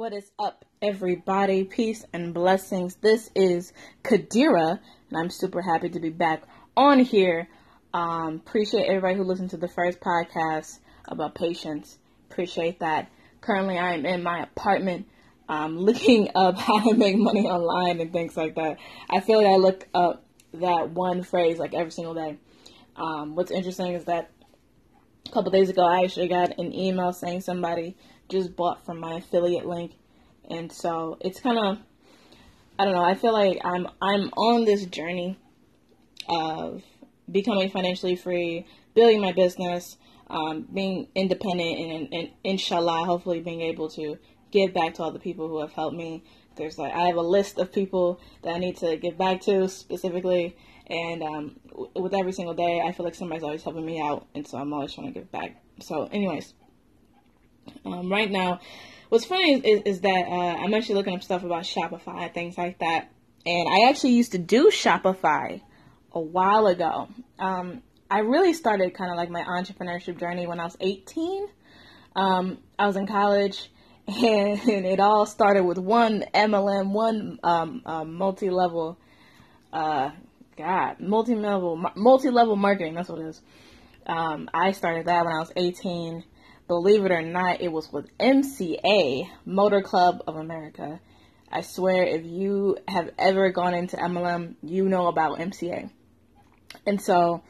What is up, everybody? Peace and blessings. This is Kadira, and I'm super happy to be back on here. Um, appreciate everybody who listened to the first podcast about patience. Appreciate that. Currently, I am in my apartment, um, looking up how to make money online and things like that. I feel like I look up that one phrase like every single day. Um, what's interesting is that a couple days ago, I actually got an email saying somebody just bought from my affiliate link, and so it's kind of I don't know. I feel like I'm I'm on this journey of becoming financially free, building my business, um, being independent, and, and inshallah, hopefully being able to give back to all the people who have helped me. There's like I have a list of people that I need to give back to specifically, and um, w- with every single day, I feel like somebody's always helping me out, and so I'm always trying to give back. So, anyways, um, right now, what's funny is, is, is that uh, I'm actually looking up stuff about Shopify and things like that, and I actually used to do Shopify a while ago. Um, I really started kind of like my entrepreneurship journey when I was 18. Um, I was in college, and, it all started with one MLM, one um, uh, multi-level, uh, God, multi-level, multi-level marketing. That's what it is. Um, I started that when I was 18. Believe it or not, it was with MCA, Motor Club of America. I swear, if you have ever gone into MLM, you know about MCA. And so,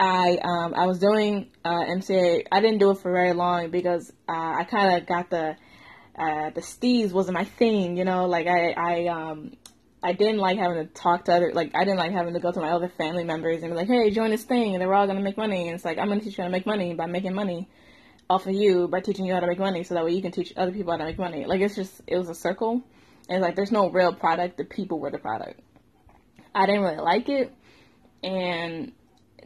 I um, I was doing uh, MCA. I didn't do it for very long because uh, I kind of got the uh, the steez wasn't my thing, you know. Like I I um I didn't like having to talk to other like I didn't like having to go to my other family members and be like, hey, join this thing, and they were all gonna make money. And it's like I'm gonna teach you how to make money by making money off of you by teaching you how to make money, so that way you can teach other people how to make money. Like it's just it was a circle, and like there's no real product. The people were the product. I didn't really like it, and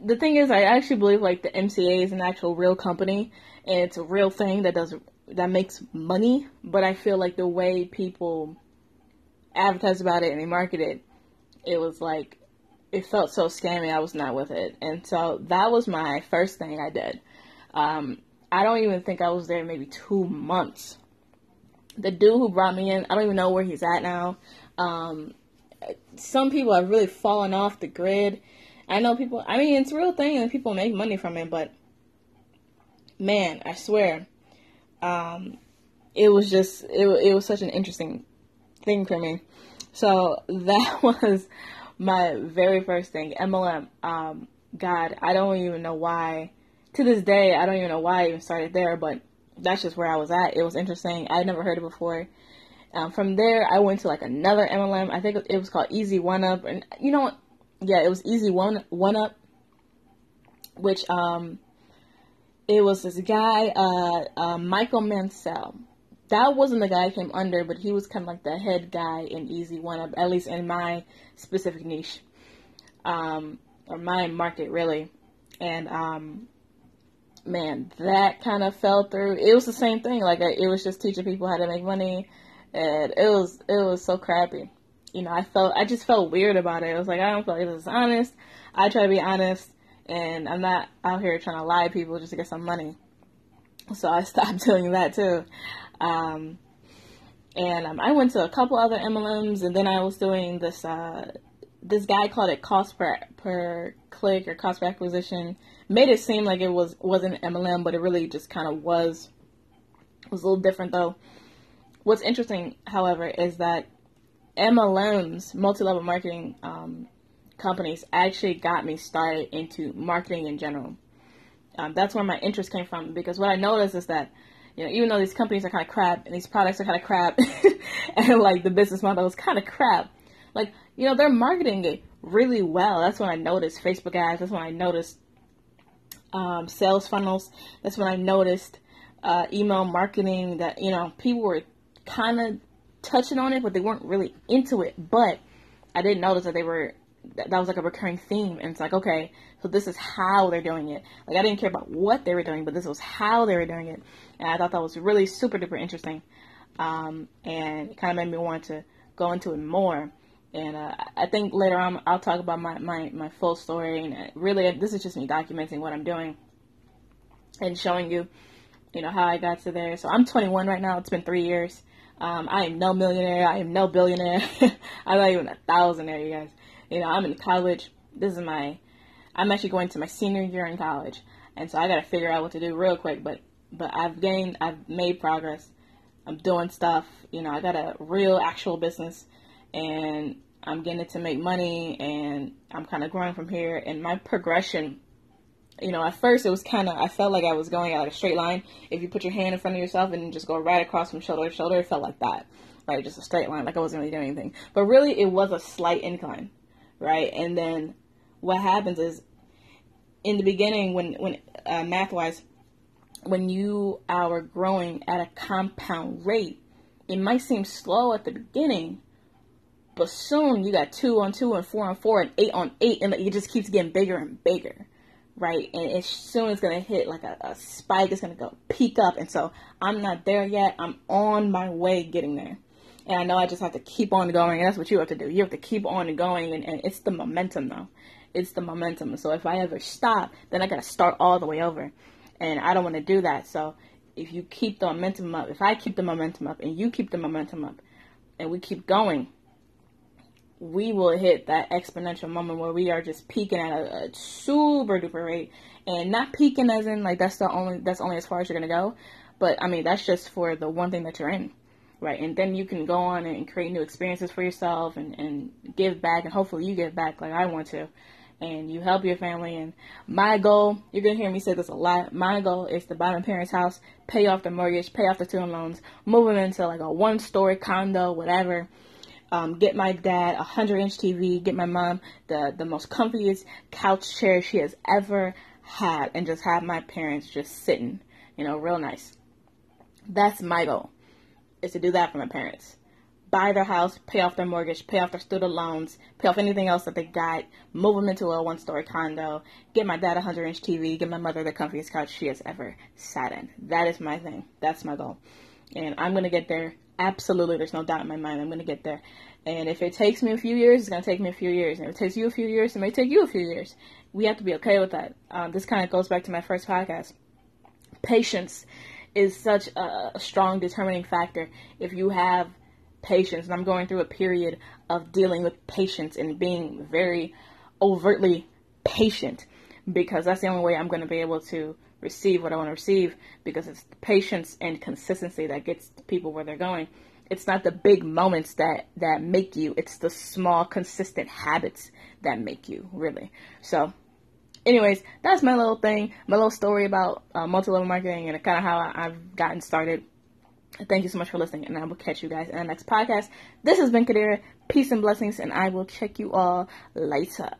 the thing is, I actually believe like the MCA is an actual real company and it's a real thing that does that makes money. But I feel like the way people advertise about it and they market it, it was like it felt so scammy. I was not with it, and so that was my first thing I did. Um, I don't even think I was there maybe two months. The dude who brought me in, I don't even know where he's at now. Um, some people have really fallen off the grid I know people. I mean, it's a real thing, and people make money from it. But man, I swear, um, it was just it, it was such an interesting thing for me. So that was my very first thing. MLM. Um, God, I don't even know why. To this day, I don't even know why I even started there, but that's just where I was at. It was interesting. I'd never heard it before. Um, from there, I went to like another MLM. I think it was called Easy One Up, and you know yeah, it was easy one one up, which um, it was this guy, uh, uh, Michael Mansell. That wasn't the guy I came under, but he was kind of like the head guy in Easy One Up, at least in my specific niche, um, or my market really. And um, man, that kind of fell through. It was the same thing. Like it was just teaching people how to make money, and it was it was so crappy you know, I felt I just felt weird about it. I was like, I don't feel like this is honest. I try to be honest, and I'm not out here trying to lie to people just to get some money. So I stopped doing that too. Um, and um, I went to a couple other MLMs, and then I was doing this. Uh, this guy called it cost per per click or cost per acquisition. Made it seem like it was wasn't MLM, but it really just kind of was. It was a little different though. What's interesting, however, is that MLMs, multi-level marketing um, companies, actually got me started into marketing in general. Um, that's where my interest came from because what I noticed is that you know even though these companies are kind of crap and these products are kind of crap and like the business model is kind of crap, like you know they're marketing it really well. That's when I noticed Facebook ads. That's when I noticed um, sales funnels. That's when I noticed uh, email marketing. That you know people were kind of touching on it, but they weren't really into it. But I didn't notice that they were that, that was like a recurring theme, and it's like okay, so this is how they're doing it. Like I didn't care about what they were doing, but this was how they were doing it, and I thought that was really super duper interesting, um, and it kind of made me want to go into it more. And uh, I think later on I'll talk about my, my, my full story. And really, this is just me documenting what I'm doing and showing you you know, how I got to there. So I'm 21 right now. It's been three years. Um, I am no millionaire. I am no billionaire. I'm not even a thousandaire, you guys. You know, I'm in college. This is my, I'm actually going to my senior year in college. And so I got to figure out what to do real quick. But, but I've gained, I've made progress. I'm doing stuff. You know, I got a real actual business and I'm getting it to make money and I'm kind of growing from here. And my progression you know, at first it was kind of, I felt like I was going at like a straight line. If you put your hand in front of yourself and just go right across from shoulder to shoulder, it felt like that, right? Just a straight line, like I wasn't really doing anything. But really, it was a slight incline, right? And then what happens is, in the beginning, when when uh, math wise, when you are growing at a compound rate, it might seem slow at the beginning, but soon you got two on two and four on four and eight on eight, and it just keeps getting bigger and bigger right? And as soon it's gonna hit like a, a spike, it's gonna go peak up. And so I'm not there yet. I'm on my way getting there. And I know I just have to keep on going, and that's what you have to do. You have to keep on going, and, and it's the momentum, though. It's the momentum. So if I ever stop, then I gotta start all the way over, and I don't want to do that. So if you keep the momentum up, if I keep the momentum up, and you keep the momentum up, and we keep going, we will hit that exponential moment where we are just peaking at a, a, super duper rate. And not peaking as in like that's the only that's only as far as you're gonna go. But i mean that's just for the one thing that you're in right? And then you can go on and create new experiences for yourself and, and give back and hopefully you give back like i want to. And you help your family. And my goal you're gonna hear me say this a lot my goal is to buy my parents house pay off the mortgage pay off the student loans move them into like a one story condo whatever um, get my dad a 100 inch TV, get my mom the, the most comfiest couch chair she has ever had, and just have my parents just sitting, you know, real nice. That's my goal, is to do that for my parents. Buy their house, pay off their mortgage, pay off their student loans, pay off anything else that they got, move them into a one story condo, get my dad a 100 inch TV, get my mother the comfiest couch she has ever sat in. That is my thing. That's my goal. And I'm going to get there Absolutely, there's no doubt in my mind. I'm going to get there. And if it takes me a few years, it's going to take me a few years. And if it takes you a few years, it may take you a few years. We have to be okay with that. Um, this kind of goes back to my first podcast. Patience is such a strong determining factor. If you have patience, and I'm going through a period of dealing with patience and being very overtly patient because that's the only way I'm going to be able to receive what I want to receive because it's patience and consistency that gets people where they're going. It's not the big moments that that make you. It's the small consistent habits that make you really. So, anyways, that's my little thing, my little story about uh, multi-level marketing and kind of how I, I've gotten started. Thank you so much for listening, and I will catch you guys in the next podcast. This has been Kadira. Peace and blessings, and I will check you all later.